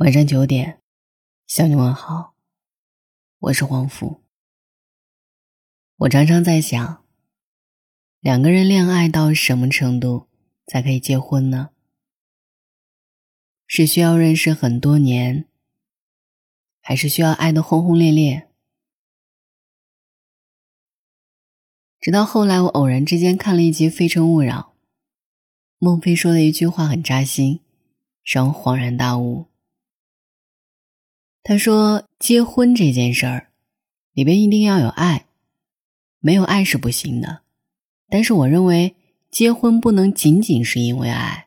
晚上九点，向你问好。我是黄福。我常常在想，两个人恋爱到什么程度才可以结婚呢？是需要认识很多年，还是需要爱的轰轰烈烈？直到后来，我偶然之间看了一集《非诚勿扰》，孟非说的一句话很扎心，让我恍然大悟。他说：“结婚这件事儿，里边一定要有爱，没有爱是不行的。但是我认为，结婚不能仅仅是因为爱，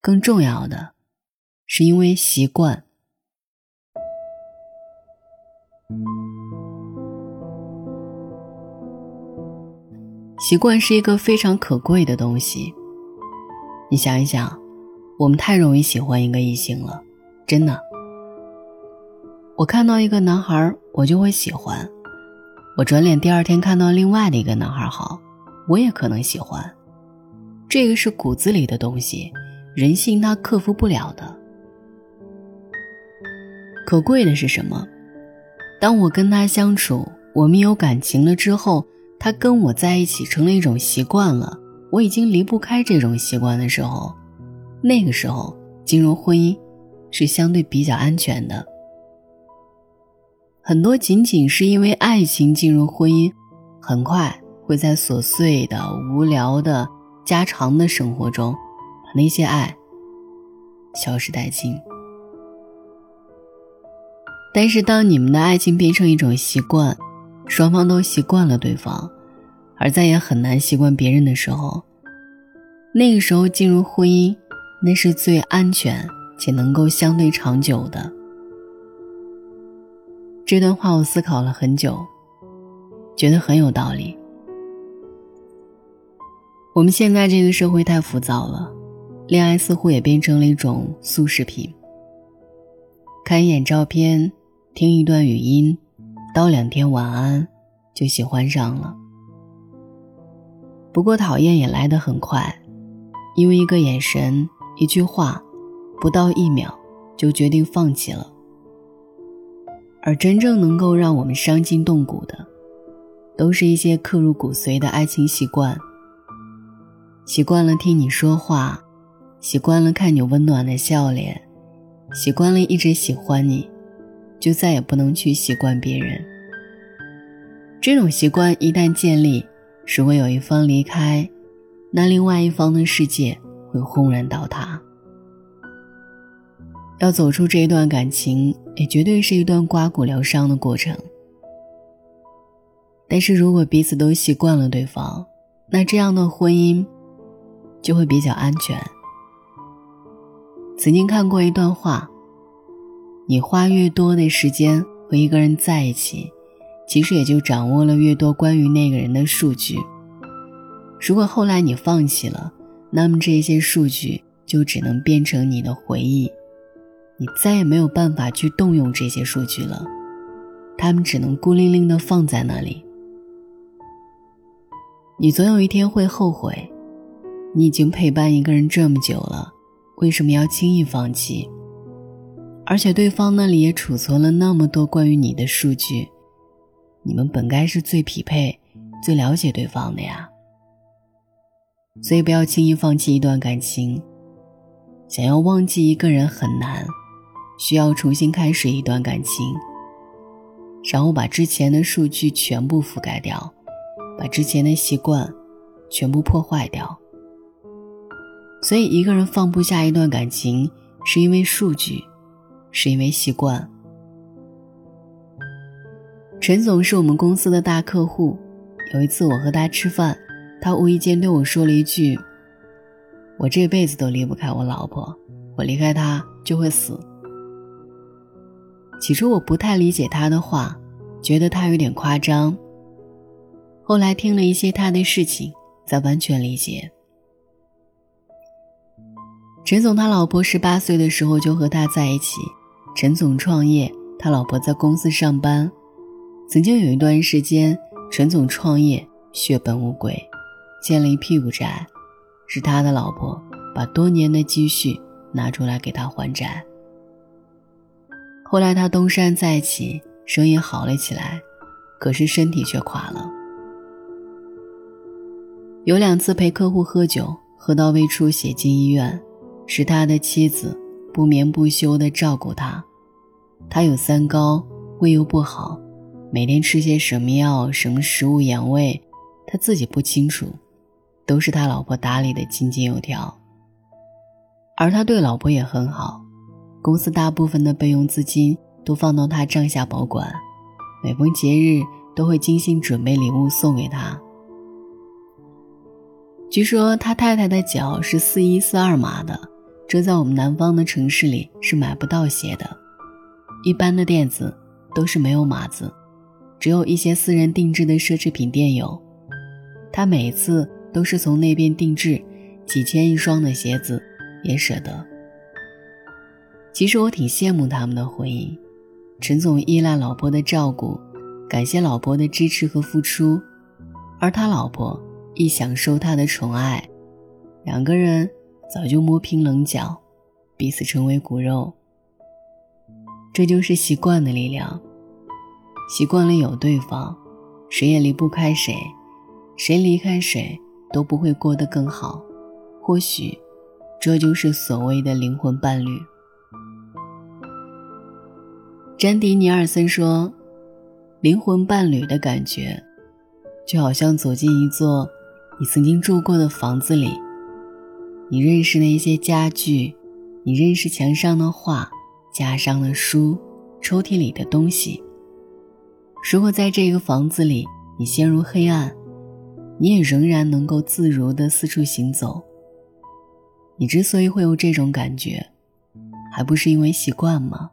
更重要的，是因为习惯。习惯是一个非常可贵的东西。你想一想，我们太容易喜欢一个异性了，真的。”我看到一个男孩，我就会喜欢；我转脸第二天看到另外的一个男孩好，我也可能喜欢。这个是骨子里的东西，人性它克服不了的。可贵的是什么？当我跟他相处，我们有感情了之后，他跟我在一起成了一种习惯了，我已经离不开这种习惯的时候，那个时候进入婚姻是相对比较安全的。很多仅仅是因为爱情进入婚姻，很快会在琐碎的、无聊的、家常的生活中，把那些爱消失殆尽。但是，当你们的爱情变成一种习惯，双方都习惯了对方，而再也很难习惯别人的时候，那个时候进入婚姻，那是最安全且能够相对长久的。这段话我思考了很久，觉得很有道理。我们现在这个社会太浮躁了，恋爱似乎也变成了一种速食品。看一眼照片，听一段语音，道两天晚安，就喜欢上了。不过讨厌也来得很快，因为一个眼神、一句话，不到一秒就决定放弃了。而真正能够让我们伤筋动骨的，都是一些刻入骨髓的爱情习惯。习惯了听你说话，习惯了看你温暖的笑脸，习惯了一直喜欢你，就再也不能去习惯别人。这种习惯一旦建立，如果有一方离开，那另外一方的世界会轰然倒塌。要走出这一段感情，也绝对是一段刮骨疗伤的过程。但是如果彼此都习惯了对方，那这样的婚姻就会比较安全。曾经看过一段话：你花越多的时间和一个人在一起，其实也就掌握了越多关于那个人的数据。如果后来你放弃了，那么这些数据就只能变成你的回忆。你再也没有办法去动用这些数据了，他们只能孤零零的放在那里。你总有一天会后悔，你已经陪伴一个人这么久了，为什么要轻易放弃？而且对方那里也储存了那么多关于你的数据，你们本该是最匹配、最了解对方的呀。所以不要轻易放弃一段感情，想要忘记一个人很难。需要重新开始一段感情，然后把之前的数据全部覆盖掉，把之前的习惯全部破坏掉。所以，一个人放不下一段感情，是因为数据，是因为习惯。陈总是我们公司的大客户，有一次我和他吃饭，他无意间对我说了一句：“我这辈子都离不开我老婆，我离开她就会死。”起初我不太理解他的话，觉得他有点夸张。后来听了一些他的事情，才完全理解。陈总他老婆十八岁的时候就和他在一起，陈总创业，他老婆在公司上班。曾经有一段时间，陈总创业血本无归，欠了一屁股债，是他的老婆把多年的积蓄拿出来给他还债。后来他东山再起，生意好了起来，可是身体却垮了。有两次陪客户喝酒，喝到胃出血进医院，是他的妻子不眠不休地照顾他。他有三高，胃又不好，每天吃些什么药、什么食物养胃，他自己不清楚，都是他老婆打理的井井有条。而他对老婆也很好，公司大部分的备用资金都放到他帐下保管，每逢节日都会精心准备礼物送给他。据说他太太的脚是四一四二码的，这在我们南方的城市里是买不到鞋的，一般的店子都是没有码子，只有一些私人定制的奢侈品店有。他每次都是从那边定制几千一双的鞋子。也舍得。其实我挺羡慕他们的婚姻，陈总依赖老婆的照顾，感谢老婆的支持和付出，而他老婆亦享受他的宠爱，两个人早就磨平棱角，彼此成为骨肉。这就是习惯的力量，习惯了有对方，谁也离不开谁，谁离开谁都不会过得更好，或许。这就是所谓的灵魂伴侣。詹迪尼尔森说：“灵魂伴侣的感觉，就好像走进一座你曾经住过的房子里，你认识那些家具，你认识墙上的画、架上的书、抽屉里的东西。如果在这个房子里你陷入黑暗，你也仍然能够自如的四处行走。”你之所以会有这种感觉，还不是因为习惯吗？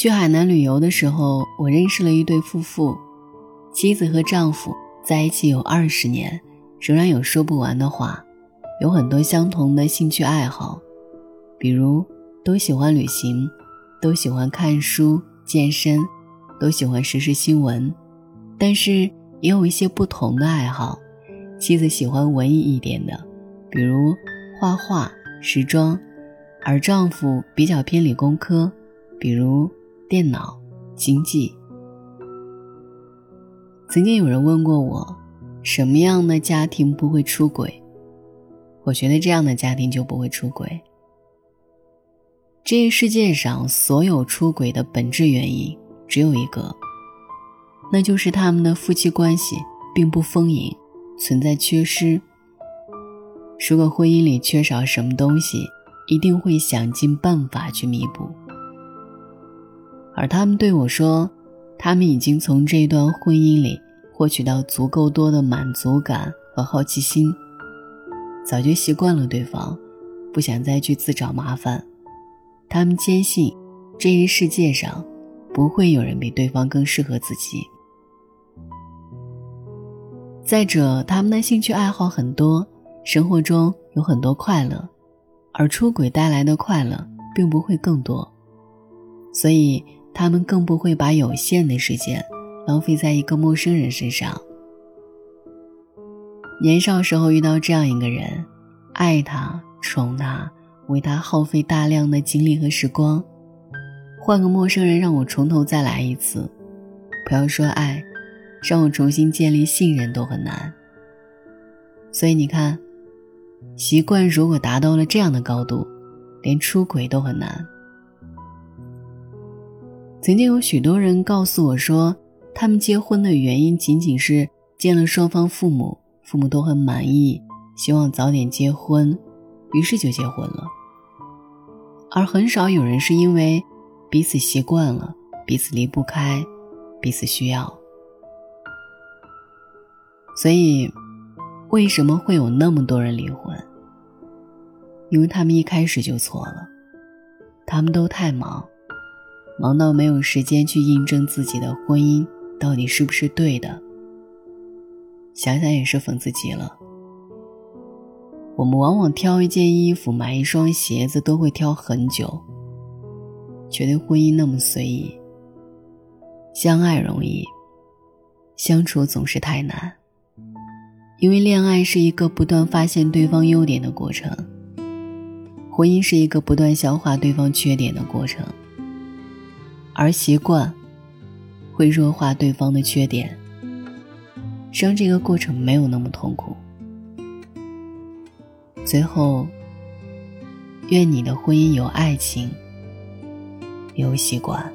去海南旅游的时候，我认识了一对夫妇，妻子和丈夫在一起有二十年，仍然有说不完的话，有很多相同的兴趣爱好，比如都喜欢旅行，都喜欢看书、健身，都喜欢时事新闻，但是也有一些不同的爱好。妻子喜欢文艺一点的，比如画画、时装，而丈夫比较偏理工科，比如电脑、经济。曾经有人问过我，什么样的家庭不会出轨？我觉得这样的家庭就不会出轨。这个世界上所有出轨的本质原因只有一个，那就是他们的夫妻关系并不丰盈。存在缺失。如果婚姻里缺少什么东西，一定会想尽办法去弥补。而他们对我说，他们已经从这段婚姻里获取到足够多的满足感和好奇心，早就习惯了对方，不想再去自找麻烦。他们坚信，这一世界上不会有人比对方更适合自己。再者，他们的兴趣爱好很多，生活中有很多快乐，而出轨带来的快乐并不会更多，所以他们更不会把有限的时间浪费在一个陌生人身上。年少时候遇到这样一个人，爱他、宠他，为他耗费大量的精力和时光，换个陌生人让我从头再来一次，不要说爱。让我重新建立信任都很难，所以你看，习惯如果达到了这样的高度，连出轨都很难。曾经有许多人告诉我说，他们结婚的原因仅仅是见了双方父母，父母都很满意，希望早点结婚，于是就结婚了。而很少有人是因为彼此习惯了，彼此离不开，彼此需要。所以，为什么会有那么多人离婚？因为他们一开始就错了，他们都太忙，忙到没有时间去印证自己的婚姻到底是不是对的。想想也是讽刺极了。我们往往挑一件衣服、买一双鞋子都会挑很久，却对婚姻那么随意。相爱容易，相处总是太难。因为恋爱是一个不断发现对方优点的过程，婚姻是一个不断消化对方缺点的过程，而习惯会弱化对方的缺点，生这个过程没有那么痛苦。最后，愿你的婚姻有爱情，有习惯。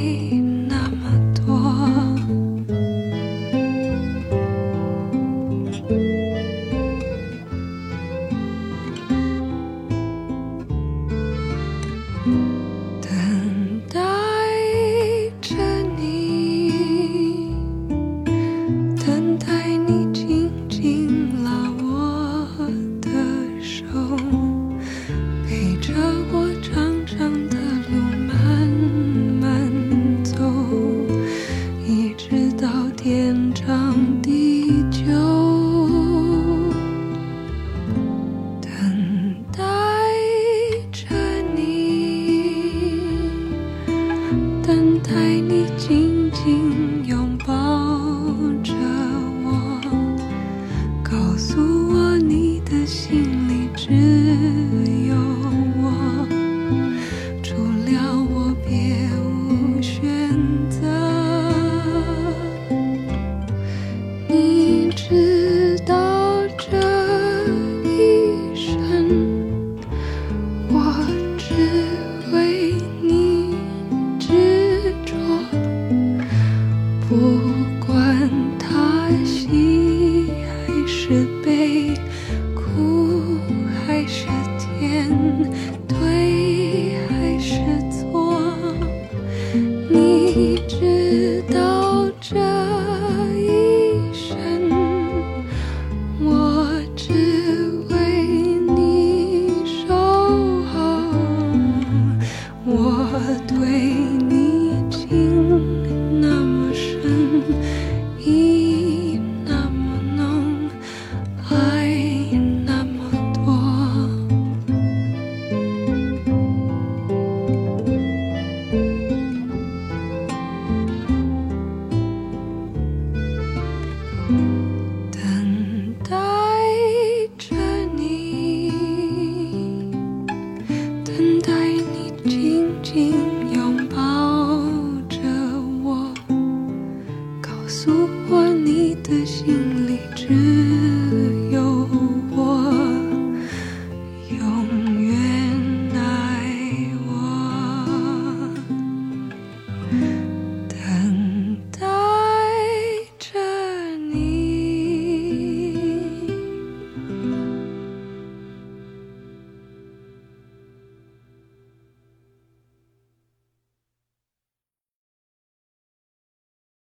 我。vibration.